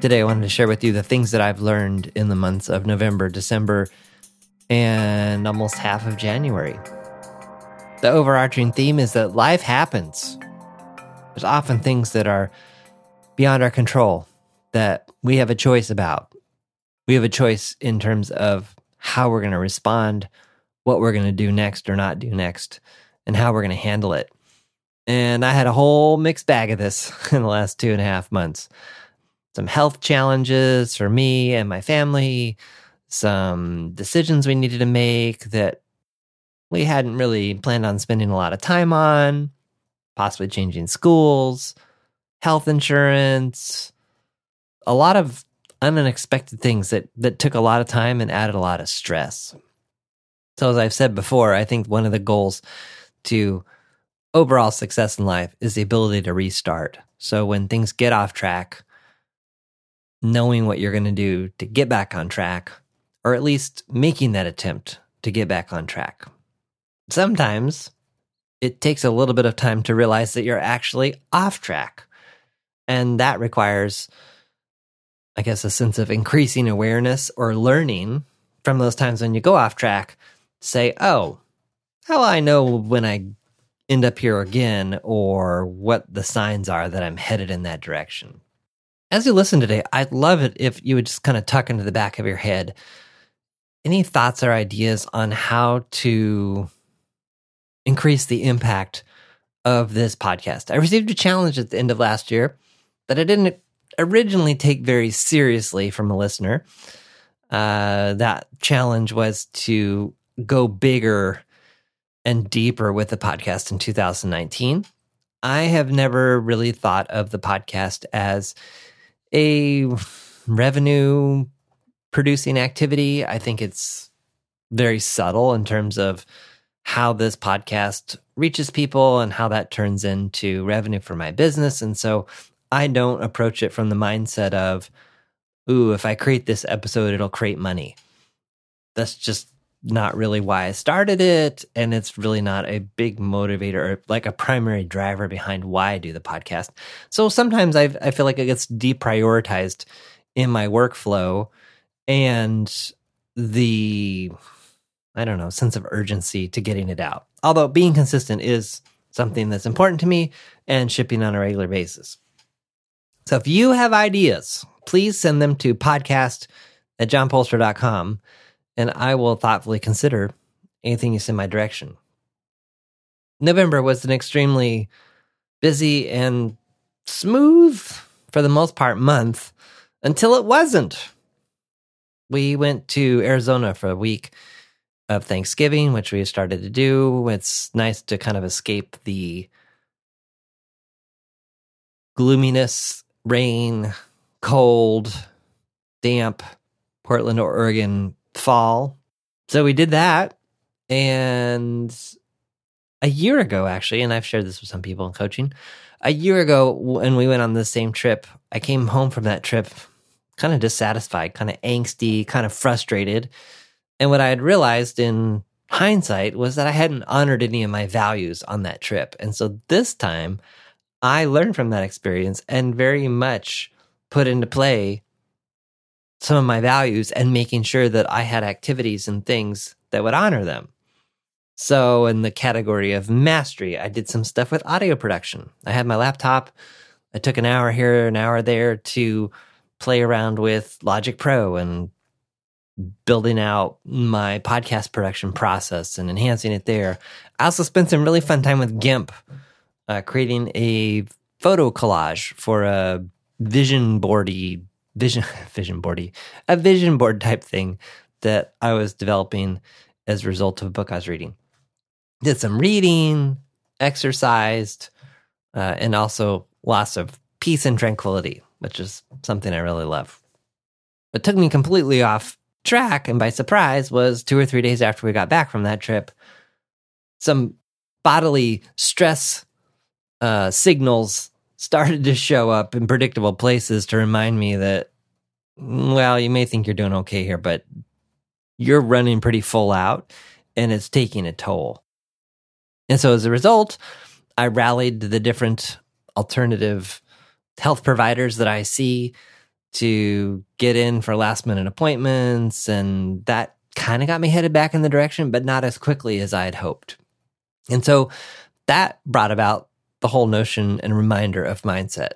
Today, I wanted to share with you the things that I've learned in the months of November, December, and almost half of January. The overarching theme is that life happens. There's often things that are beyond our control that we have a choice about. We have a choice in terms of how we're going to respond, what we're going to do next or not do next, and how we're going to handle it. And I had a whole mixed bag of this in the last two and a half months some health challenges for me and my family, some decisions we needed to make that we hadn't really planned on spending a lot of time on, possibly changing schools, health insurance, a lot of unexpected things that that took a lot of time and added a lot of stress. So as I've said before, I think one of the goals to overall success in life is the ability to restart. So when things get off track, knowing what you're going to do to get back on track, or at least making that attempt to get back on track. Sometimes it takes a little bit of time to realize that you're actually off track. And that requires, I guess, a sense of increasing awareness or learning from those times when you go off track. Say, oh, how I know when I end up here again or what the signs are that I'm headed in that direction? As you listen today, I'd love it if you would just kind of tuck into the back of your head any thoughts or ideas on how to increase the impact of this podcast. I received a challenge at the end of last year that I didn't originally take very seriously from a listener. Uh, that challenge was to go bigger and deeper with the podcast in 2019. I have never really thought of the podcast as a revenue producing activity. I think it's very subtle in terms of how this podcast reaches people and how that turns into revenue for my business. And so I don't approach it from the mindset of, ooh, if I create this episode, it'll create money. That's just not really why I started it. And it's really not a big motivator or like a primary driver behind why I do the podcast. So sometimes i I feel like it gets deprioritized in my workflow and the, I don't know, sense of urgency to getting it out. Although being consistent is something that's important to me and shipping on a regular basis. So if you have ideas, please send them to podcast at johnpoelstra.com and I will thoughtfully consider anything you send my direction. November was an extremely busy and smooth, for the most part, month until it wasn't. We went to Arizona for a week of Thanksgiving, which we started to do. It's nice to kind of escape the gloominess, rain, cold, damp Portland, Oregon fall. So we did that. And a year ago, actually, and I've shared this with some people in coaching, a year ago, when we went on the same trip, I came home from that trip kind of dissatisfied, kind of angsty, kind of frustrated. And what I had realized in hindsight was that I hadn't honored any of my values on that trip. And so this time I learned from that experience and very much put into play some of my values and making sure that I had activities and things that would honor them. So, in the category of mastery, I did some stuff with audio production. I had my laptop. I took an hour here, an hour there to play around with Logic Pro and building out my podcast production process and enhancing it there. I also spent some really fun time with GIMP, uh, creating a photo collage for a vision boardy vision vision boardy a vision board type thing that I was developing as a result of a book I was reading. Did some reading, exercised, uh, and also lots of peace and tranquility, which is something I really love. What took me completely off track and by surprise was two or three days after we got back from that trip, some bodily stress uh, signals started to show up in predictable places to remind me that, well, you may think you're doing okay here, but you're running pretty full out and it's taking a toll. And so as a result, I rallied the different alternative health providers that I see to get in for last minute appointments. And that kind of got me headed back in the direction, but not as quickly as I had hoped. And so that brought about the whole notion and reminder of mindset.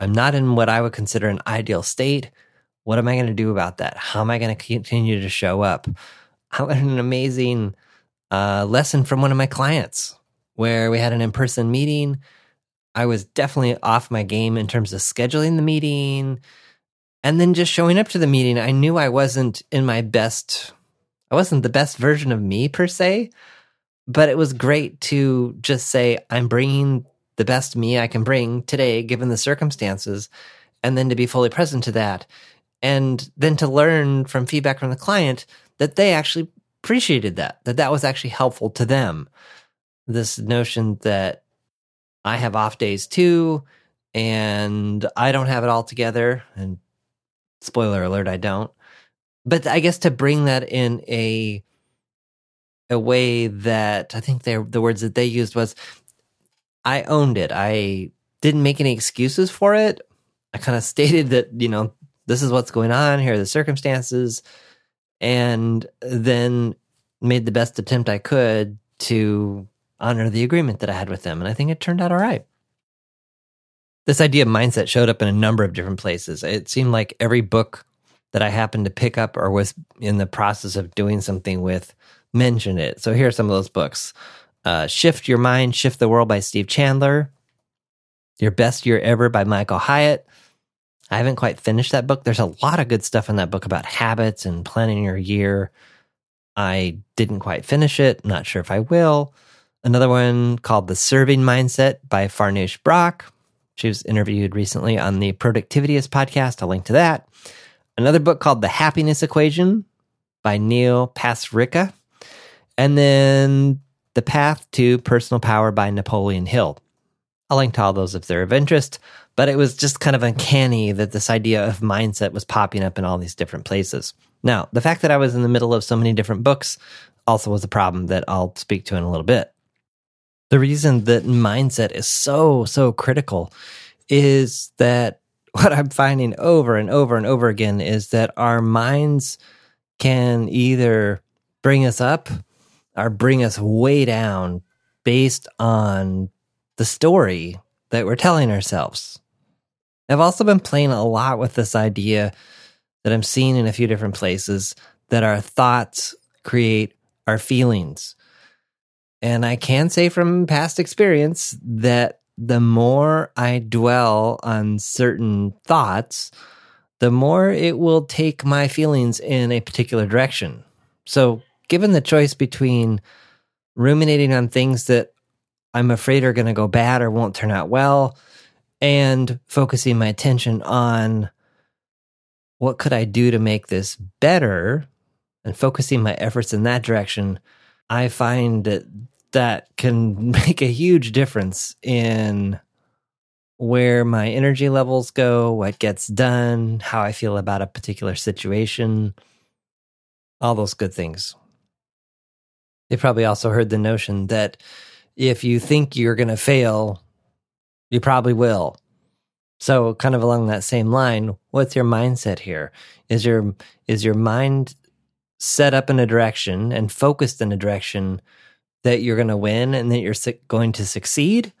I'm not in what I would consider an ideal state. What am I going to do about that? How am I going to continue to show up? I learned an amazing uh, lesson from one of my clients where we had an in person meeting. I was definitely off my game in terms of scheduling the meeting and then just showing up to the meeting. I knew I wasn't in my best, I wasn't the best version of me per se, but it was great to just say, I'm bringing the best me I can bring today, given the circumstances, and then to be fully present to that. And then to learn from feedback from the client that they actually appreciated that, that that was actually helpful to them. This notion that I have off days too, and I don't have it all together. And spoiler alert, I don't. But I guess to bring that in a a way that I think they the words that they used was I owned it. I didn't make any excuses for it. I kind of stated that, you know, this is what's going on, here are the circumstances, and then made the best attempt I could to honor the agreement that I had with them. And I think it turned out all right. This idea of mindset showed up in a number of different places. It seemed like every book that I happened to pick up or was in the process of doing something with mentioned it. So here are some of those books uh, Shift Your Mind, Shift the World by Steve Chandler, Your Best Year Ever by Michael Hyatt. I haven't quite finished that book. There's a lot of good stuff in that book about habits and planning your year. I didn't quite finish it. Not sure if I will. Another one called The Serving Mindset by Farnoosh Brock. She was interviewed recently on the Productivityist podcast. I'll link to that. Another book called The Happiness Equation by Neil Pasricha. And then The Path to Personal Power by Napoleon Hill. I'll link to all those if they're of interest, but it was just kind of uncanny that this idea of mindset was popping up in all these different places. Now, the fact that I was in the middle of so many different books also was a problem that I'll speak to in a little bit. The reason that mindset is so, so critical is that what I'm finding over and over and over again is that our minds can either bring us up or bring us way down based on the story that we're telling ourselves. I've also been playing a lot with this idea that I'm seeing in a few different places that our thoughts create our feelings. And I can say from past experience that the more I dwell on certain thoughts, the more it will take my feelings in a particular direction. So, given the choice between ruminating on things that I'm afraid are going to go bad or won't turn out well, and focusing my attention on what could I do to make this better and focusing my efforts in that direction, I find that that can make a huge difference in where my energy levels go, what gets done, how I feel about a particular situation, all those good things. They probably also heard the notion that if you think you're going to fail, you probably will. So kind of along that same line, what's your mindset here? Is your is your mind set up in a direction and focused in a direction that you're going to win and that you're going to succeed?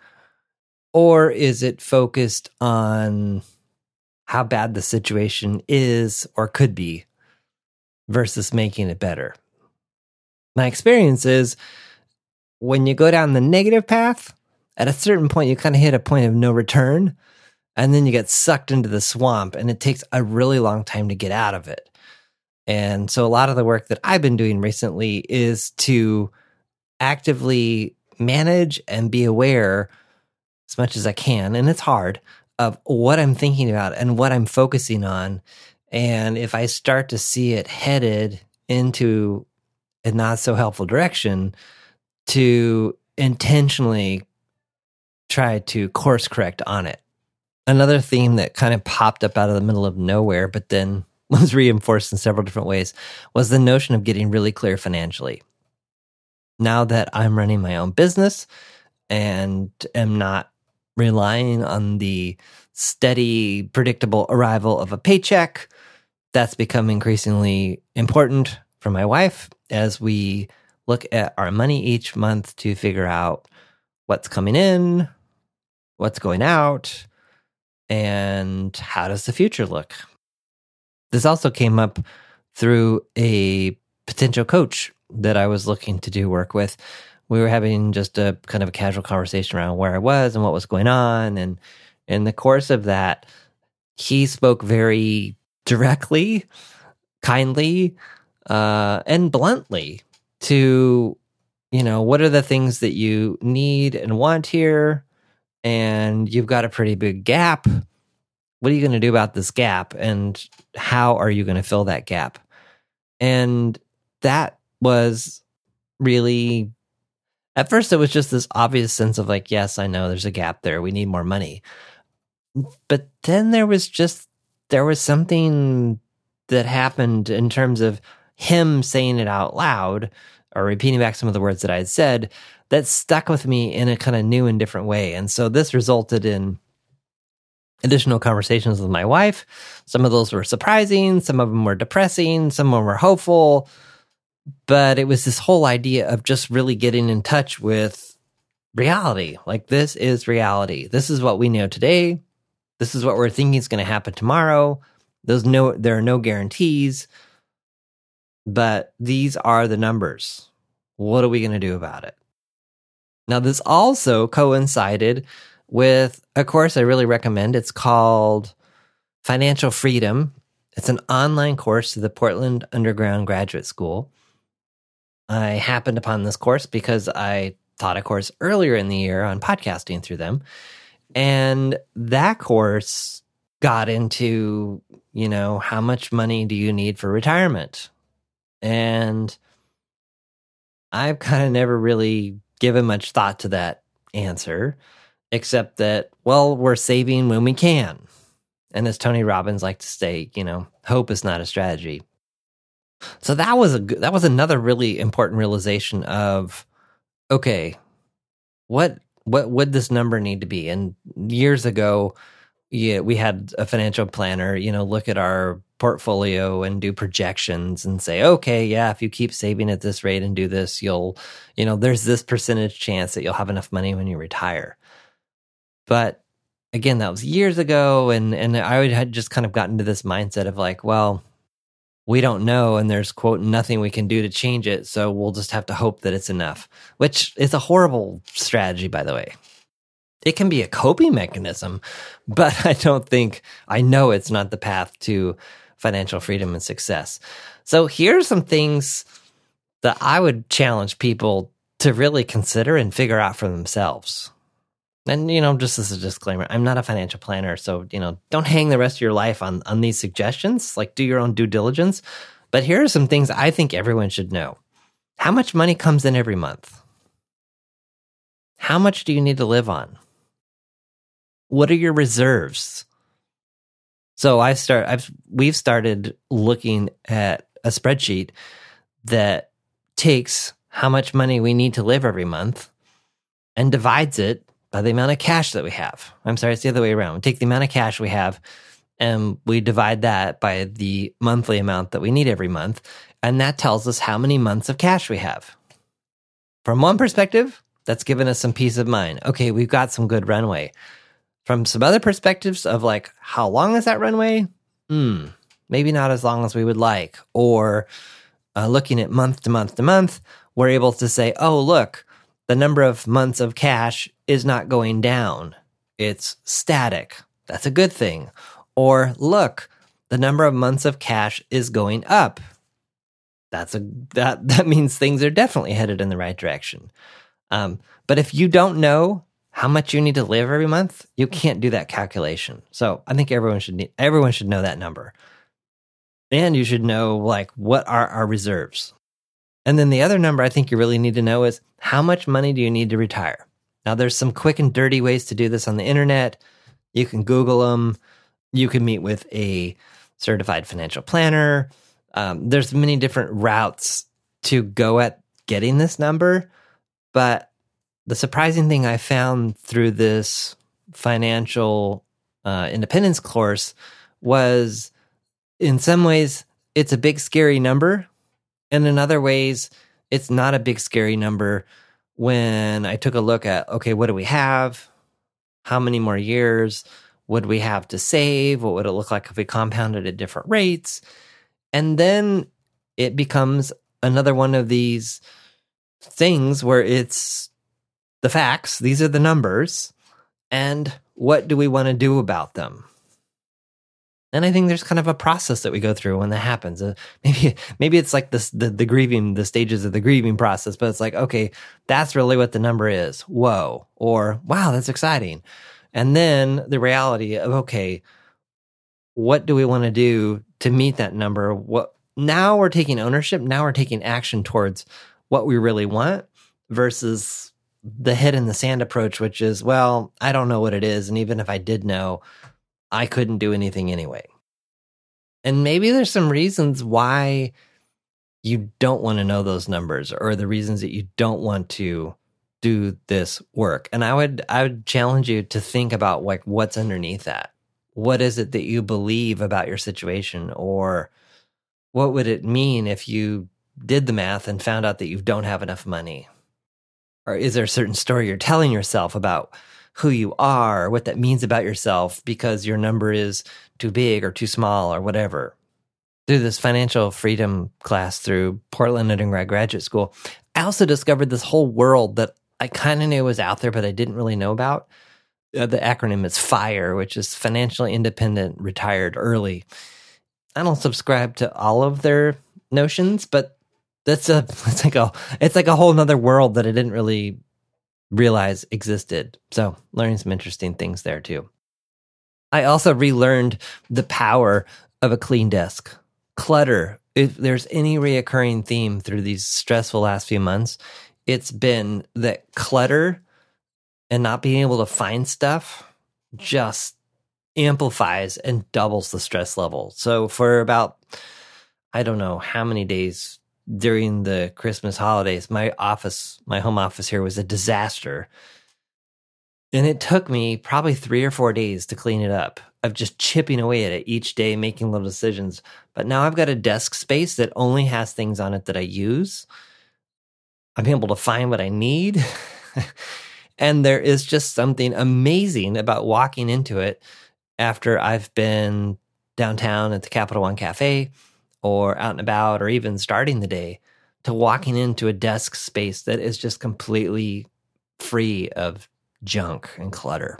Or is it focused on how bad the situation is or could be versus making it better? My experience is when you go down the negative path, at a certain point, you kind of hit a point of no return and then you get sucked into the swamp and it takes a really long time to get out of it. And so a lot of the work that I've been doing recently is to actively manage and be aware as much as I can, and it's hard, of what I'm thinking about and what I'm focusing on. And if I start to see it headed into a not so helpful direction, to intentionally try to course correct on it another theme that kind of popped up out of the middle of nowhere, but then was reinforced in several different ways was the notion of getting really clear financially. Now that I'm running my own business and am not relying on the steady, predictable arrival of a paycheck. That's become increasingly important for my wife as we look at our money each month to figure out what's coming in, what's going out, and how does the future look. This also came up through a potential coach that I was looking to do work with. We were having just a kind of a casual conversation around where I was and what was going on. And in the course of that, he spoke very directly, kindly, uh, and bluntly to, you know, what are the things that you need and want here? And you've got a pretty big gap. What are you going to do about this gap? And how are you going to fill that gap? And that was really, at first, it was just this obvious sense of like, yes, I know there's a gap there. We need more money. But then there was just, there was something that happened in terms of him saying it out loud or repeating back some of the words that I had said that stuck with me in a kind of new and different way. And so this resulted in additional conversations with my wife. Some of those were surprising, some of them were depressing, some of them were hopeful. But it was this whole idea of just really getting in touch with reality. Like, this is reality. This is what we know today. This is what we're thinking is going to happen tomorrow. There's no, there are no guarantees, but these are the numbers. What are we going to do about it? Now, this also coincided with a course I really recommend. It's called Financial Freedom. It's an online course to the Portland Underground Graduate School. I happened upon this course because I taught a course earlier in the year on podcasting through them. And that course got into, you know, how much money do you need for retirement? And I've kind of never really given much thought to that answer except that, well, we're saving when we can. And as Tony Robbins likes to say, you know, hope is not a strategy. So that was a that was another really important realization of okay, what what would this number need to be? And years ago, yeah, we had a financial planner, you know, look at our portfolio and do projections and say, okay, yeah, if you keep saving at this rate and do this, you'll, you know, there's this percentage chance that you'll have enough money when you retire. But again, that was years ago, and and I had just kind of gotten to this mindset of like, well, we don't know, and there's quote nothing we can do to change it, so we'll just have to hope that it's enough. Which is a horrible strategy, by the way. It can be a coping mechanism, but I don't think I know it's not the path to financial freedom and success. So here are some things that I would challenge people to really consider and figure out for themselves. And you know, just as a disclaimer, I'm not a financial planner, so you know, don't hang the rest of your life on on these suggestions. Like, do your own due diligence. But here are some things I think everyone should know. How much money comes in every month? How much do you need to live on? What are your reserves? So I start I've we've started looking at a spreadsheet that takes how much money we need to live every month and divides it by the amount of cash that we have. I'm sorry, it's the other way around. We take the amount of cash we have and we divide that by the monthly amount that we need every month. And that tells us how many months of cash we have. From one perspective, that's given us some peace of mind. Okay, we've got some good runway. From some other perspectives of like, how long is that runway? Hmm, maybe not as long as we would like. Or uh, looking at month to month to month, we're able to say, oh, look, the number of months of cash is not going down. It's static. That's a good thing. Or look, the number of months of cash is going up. That's a that that means things are definitely headed in the right direction. Um, but if you don't know how much you need to live every month, you can't do that calculation. So I think everyone should need, everyone should know that number, and you should know like what are our reserves. And then the other number I think you really need to know is how much money do you need to retire? Now, there's some quick and dirty ways to do this on the internet. You can Google them. You can meet with a certified financial planner. Um, there's many different routes to go at getting this number. But the surprising thing I found through this financial uh, independence course was in some ways it's a big scary number. And in other ways it's not a big scary number when i took a look at okay what do we have? How many more years? Would we have to save? What would it look like if we compounded at different rates? And then it becomes another one of these things where it's the facts these are the numbers and what do we want to do about them and I think there's kind of a process that we go through when that happens. Uh, maybe maybe it's like this the, the grieving, the stages of the grieving process, but it's like, okay, that's really what the number is. Whoa. Or wow, that's exciting. And then the reality of okay, what do we want to do to meet that number? What now we're taking ownership, now we're taking action towards what we really want versus the head in the sand approach, which is, well, I don't know what it is. And even if I did know, I couldn't do anything anyway. And maybe there's some reasons why you don't want to know those numbers or the reasons that you don't want to do this work. And I would I would challenge you to think about like what's underneath that. What is it that you believe about your situation or what would it mean if you did the math and found out that you don't have enough money? Or is there a certain story you're telling yourself about who you are, what that means about yourself because your number is too big or too small or whatever. Through this financial freedom class through Portland Undergrad Graduate School, I also discovered this whole world that I kind of knew was out there, but I didn't really know about. Uh, the acronym is FIRE, which is Financially Independent Retired Early. I don't subscribe to all of their notions, but that's a it's like a it's like a whole nother world that I didn't really realize existed. So, learning some interesting things there too. I also relearned the power of a clean desk. Clutter, if there's any reoccurring theme through these stressful last few months, it's been that clutter and not being able to find stuff just amplifies and doubles the stress level. So, for about, I don't know how many days, during the Christmas holidays, my office, my home office here was a disaster. And it took me probably three or four days to clean it up of just chipping away at it each day, making little decisions. But now I've got a desk space that only has things on it that I use. I'm able to find what I need. and there is just something amazing about walking into it after I've been downtown at the Capital One Cafe or out and about or even starting the day to walking into a desk space that is just completely free of junk and clutter.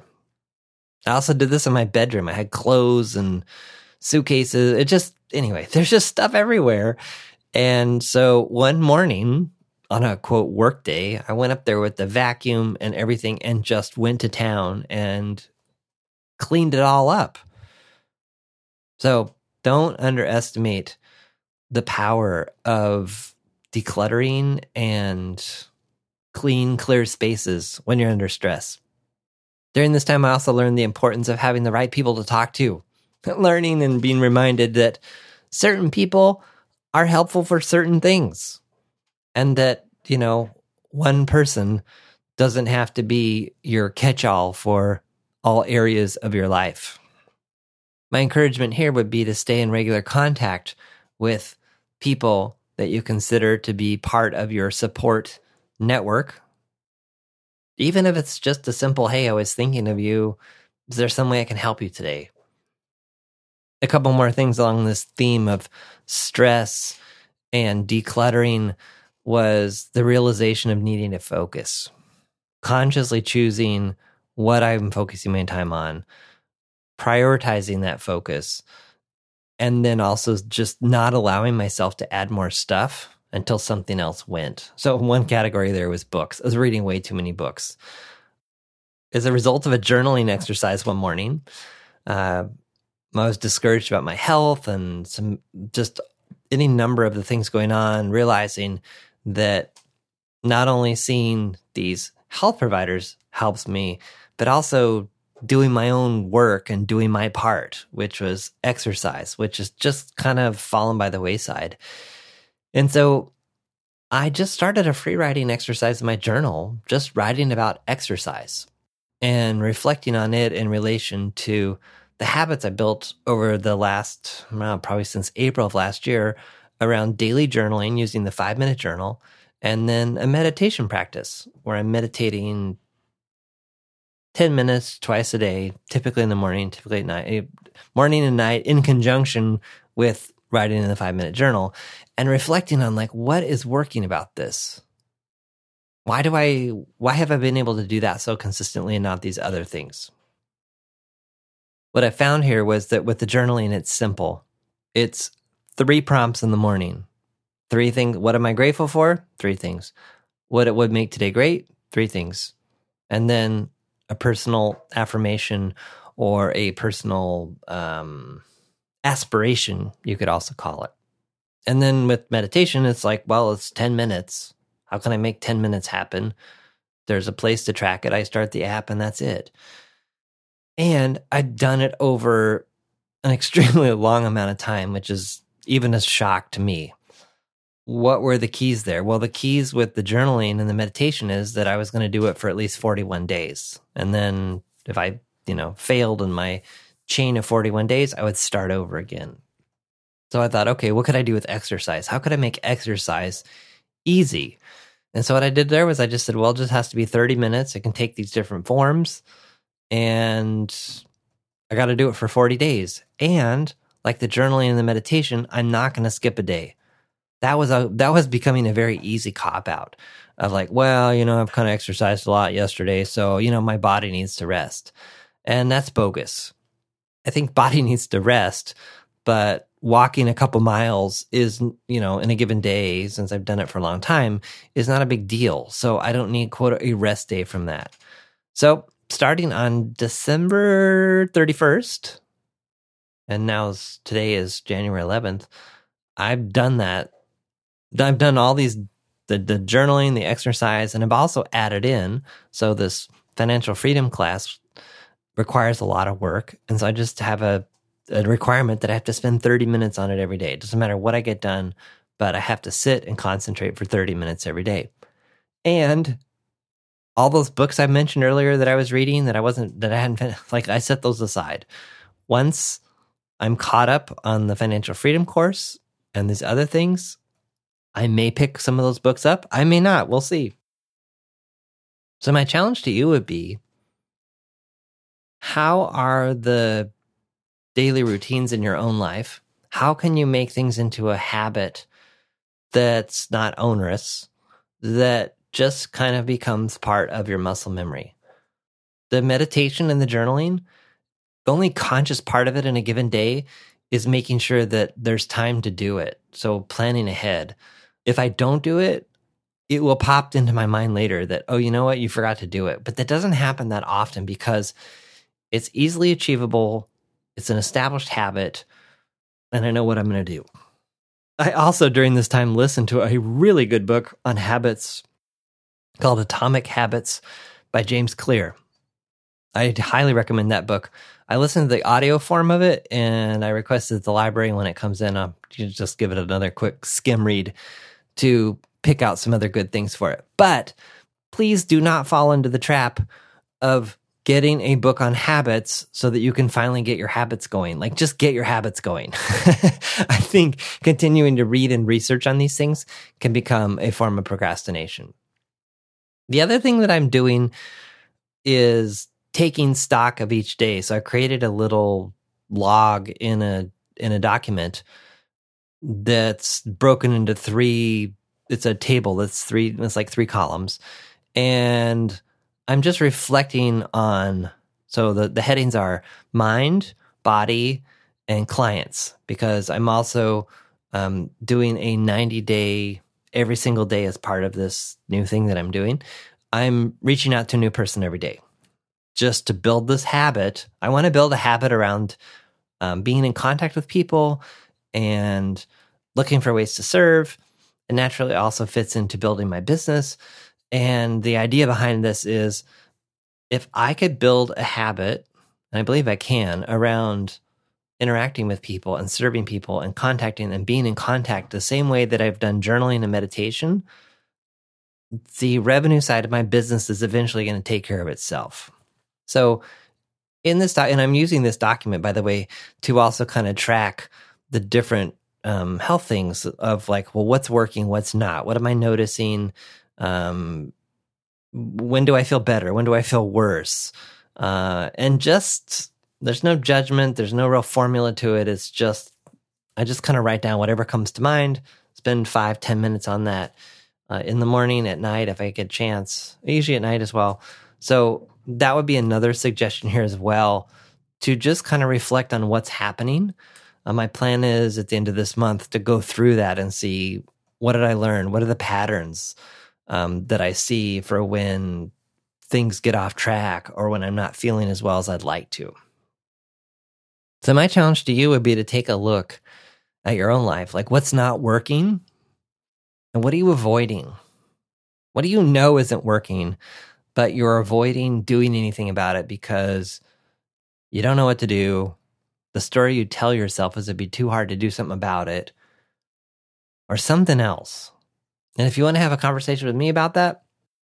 I also did this in my bedroom. I had clothes and suitcases. It just, anyway, there's just stuff everywhere. And so one morning on a quote work day, I went up there with the vacuum and everything and just went to town and cleaned it all up. So don't underestimate the power of decluttering and clean, clear spaces when you're under stress. During this time, I also learned the importance of having the right people to talk to, learning and being reminded that certain people are helpful for certain things, and that, you know, one person doesn't have to be your catch all for all areas of your life. My encouragement here would be to stay in regular contact with people that you consider to be part of your support network. Even if it's just a simple, hey, I was thinking of you. Is there some way I can help you today? A couple more things along this theme of stress and decluttering was the realization of needing to focus, consciously choosing what I'm focusing my time on, prioritizing that focus, and then also just not allowing myself to add more stuff until something else went. So one category there was books. I was reading way too many books. As a result of a journaling exercise one morning, uh, I was discouraged about my health and some just any number of the things going on, realizing that not only seeing these health providers helps me, but also doing my own work and doing my part, which was exercise, which is just kind of fallen by the wayside. And so I just started a free writing exercise in my journal, just writing about exercise. and reflecting on it in relation to the habits I built over the last, well, probably since April of last year around daily journaling using the five minute journal and then a meditation practice where I'm meditating 10 minutes twice a day, typically in the morning, typically at night, eh, morning and night in conjunction with writing in the five minute journal and reflecting on like, what is working about this? Why do I, why have I been able to do that so consistently and not these other things? What I found here was that with the journaling, it's simple. It's three prompts in the morning. Three things. What am I grateful for? Three things. What it would make today great? Three things. And then a personal affirmation or a personal um, aspiration, you could also call it. And then with meditation, it's like, well, it's 10 minutes. How can I make 10 minutes happen? There's a place to track it. I start the app and that's it. And I'd done it over an extremely long amount of time, which is even a shock to me. What were the keys there? Well, the keys with the journaling and the meditation is that I was going to do it for at least 41 days. And then if I, you know, failed in my chain of 41 days, I would start over again. So I thought, okay, what could I do with exercise? How could I make exercise easy? And so what I did there was I just said, well, it just has to be 30 minutes. It can take these different forms. And I got to do it for 40 days. And like the journaling and the meditation, I'm not going to skip a day. That was a that was becoming a very easy cop out of like, well, you know, I've kind of exercised a lot yesterday, so you know, my body needs to rest. And that's bogus. I think body needs to rest, but walking a couple miles is, you know, in a given day, since I've done it for a long time, is not a big deal. So I don't need quote a rest day from that. So starting on December 31st, and now today is January 11th. I've done that. I've done all these the the journaling, the exercise, and I've also added in. So this financial freedom class requires a lot of work, and so I just have a a requirement that I have to spend 30 minutes on it every day. It doesn't matter what I get done, but I have to sit and concentrate for 30 minutes every day. And all those books I mentioned earlier that I was reading that I wasn't that I hadn't like I set those aside. Once I'm caught up on the financial freedom course and these other things. I may pick some of those books up. I may not. We'll see. So, my challenge to you would be how are the daily routines in your own life? How can you make things into a habit that's not onerous, that just kind of becomes part of your muscle memory? The meditation and the journaling, the only conscious part of it in a given day is making sure that there's time to do it. So planning ahead. If I don't do it, it will pop into my mind later that, oh, you know what? You forgot to do it. But that doesn't happen that often because it's easily achievable. It's an established habit. And I know what I'm going to do. I also, during this time, listened to a really good book on habits called Atomic Habits by James Clear. I highly recommend that book. I listened to the audio form of it and I requested the library when it comes in, I'll just give it another quick skim read to pick out some other good things for it. But please do not fall into the trap of getting a book on habits so that you can finally get your habits going. Like just get your habits going. I think continuing to read and research on these things can become a form of procrastination. The other thing that I'm doing is taking stock of each day. So I created a little log in a in a document that's broken into three it's a table that's three it's like three columns and i'm just reflecting on so the the headings are mind body and clients because i'm also um, doing a 90 day every single day as part of this new thing that i'm doing i'm reaching out to a new person every day just to build this habit. I want to build a habit around um, being in contact with people and looking for ways to serve. It naturally also fits into building my business. And the idea behind this is if I could build a habit, and I believe I can, around interacting with people and serving people and contacting and being in contact the same way that I've done journaling and meditation, the revenue side of my business is eventually going to take care of itself. So, in this, doc- and I'm using this document, by the way, to also kind of track the different um, health things of like, well, what's working, what's not, what am I noticing? Um, when do I feel better? When do I feel worse? Uh, and just there's no judgment, there's no real formula to it. It's just I just kind of write down whatever comes to mind. Spend five, ten minutes on that uh, in the morning, at night, if I get a chance. Usually at night as well. So that would be another suggestion here as well to just kind of reflect on what's happening. Uh, my plan is at the end of this month to go through that and see what did I learn? What are the patterns um, that I see for when things get off track or when I'm not feeling as well as I'd like to? So, my challenge to you would be to take a look at your own life. Like, what's not working? And what are you avoiding? What do you know isn't working, but you're avoiding doing anything about it because you don't know what to do? The story you tell yourself is it'd be too hard to do something about it, or something else. And if you want to have a conversation with me about that,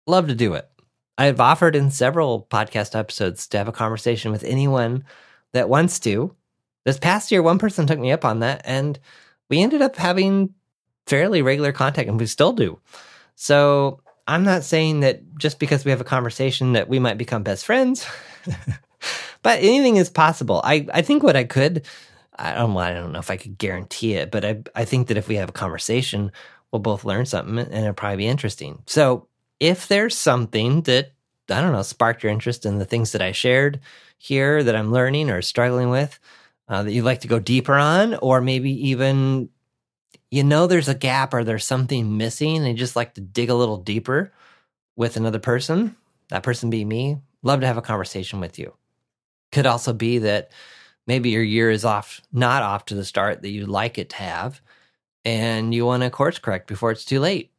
love to do it. I've offered in several podcast episodes to have a conversation with anyone that wants to. This past year, one person took me up on that, and we ended up having fairly regular contact, and we still do. So I'm not saying that just because we have a conversation that we might become best friends, but anything is possible. I, I think what I could, I don't, I don't know if I could guarantee it, but I, I think that if we have a conversation, we'll both learn something and it'll probably be interesting. So if there's something that, I don't know, sparked your interest in the things that I shared here that I'm learning or struggling with, uh, that you'd like to go deeper on, or maybe even you know there's a gap or there's something missing and you just like to dig a little deeper with another person, that person be me, love to have a conversation with you. Could also be that maybe your year is off, not off to the start that you'd like it to have, and you want to course correct before it's too late.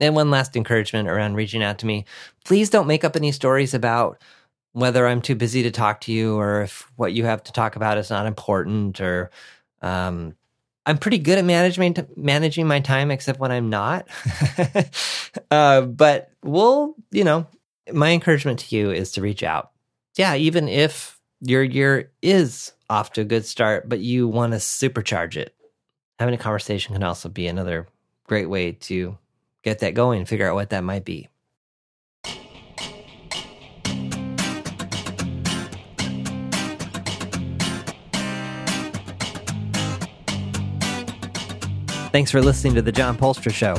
And one last encouragement around reaching out to me please don't make up any stories about whether I'm too busy to talk to you or if what you have to talk about is not important or um, I'm pretty good at managing managing my time, except when I'm not. uh, but we'll, you know, my encouragement to you is to reach out. Yeah, even if your year is off to a good start, but you want to supercharge it, having a conversation can also be another great way to get that going. And figure out what that might be. Thanks for listening to The John Poelstra Show.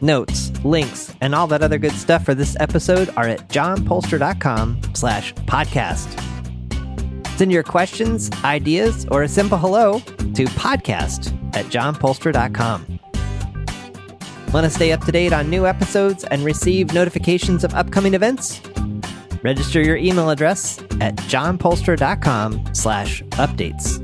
Notes, links, and all that other good stuff for this episode are at johnpoelstra.com slash podcast. Send your questions, ideas, or a simple hello to podcast at johnpoelstra.com. Want to stay up to date on new episodes and receive notifications of upcoming events? Register your email address at johnpoelstra.com slash updates.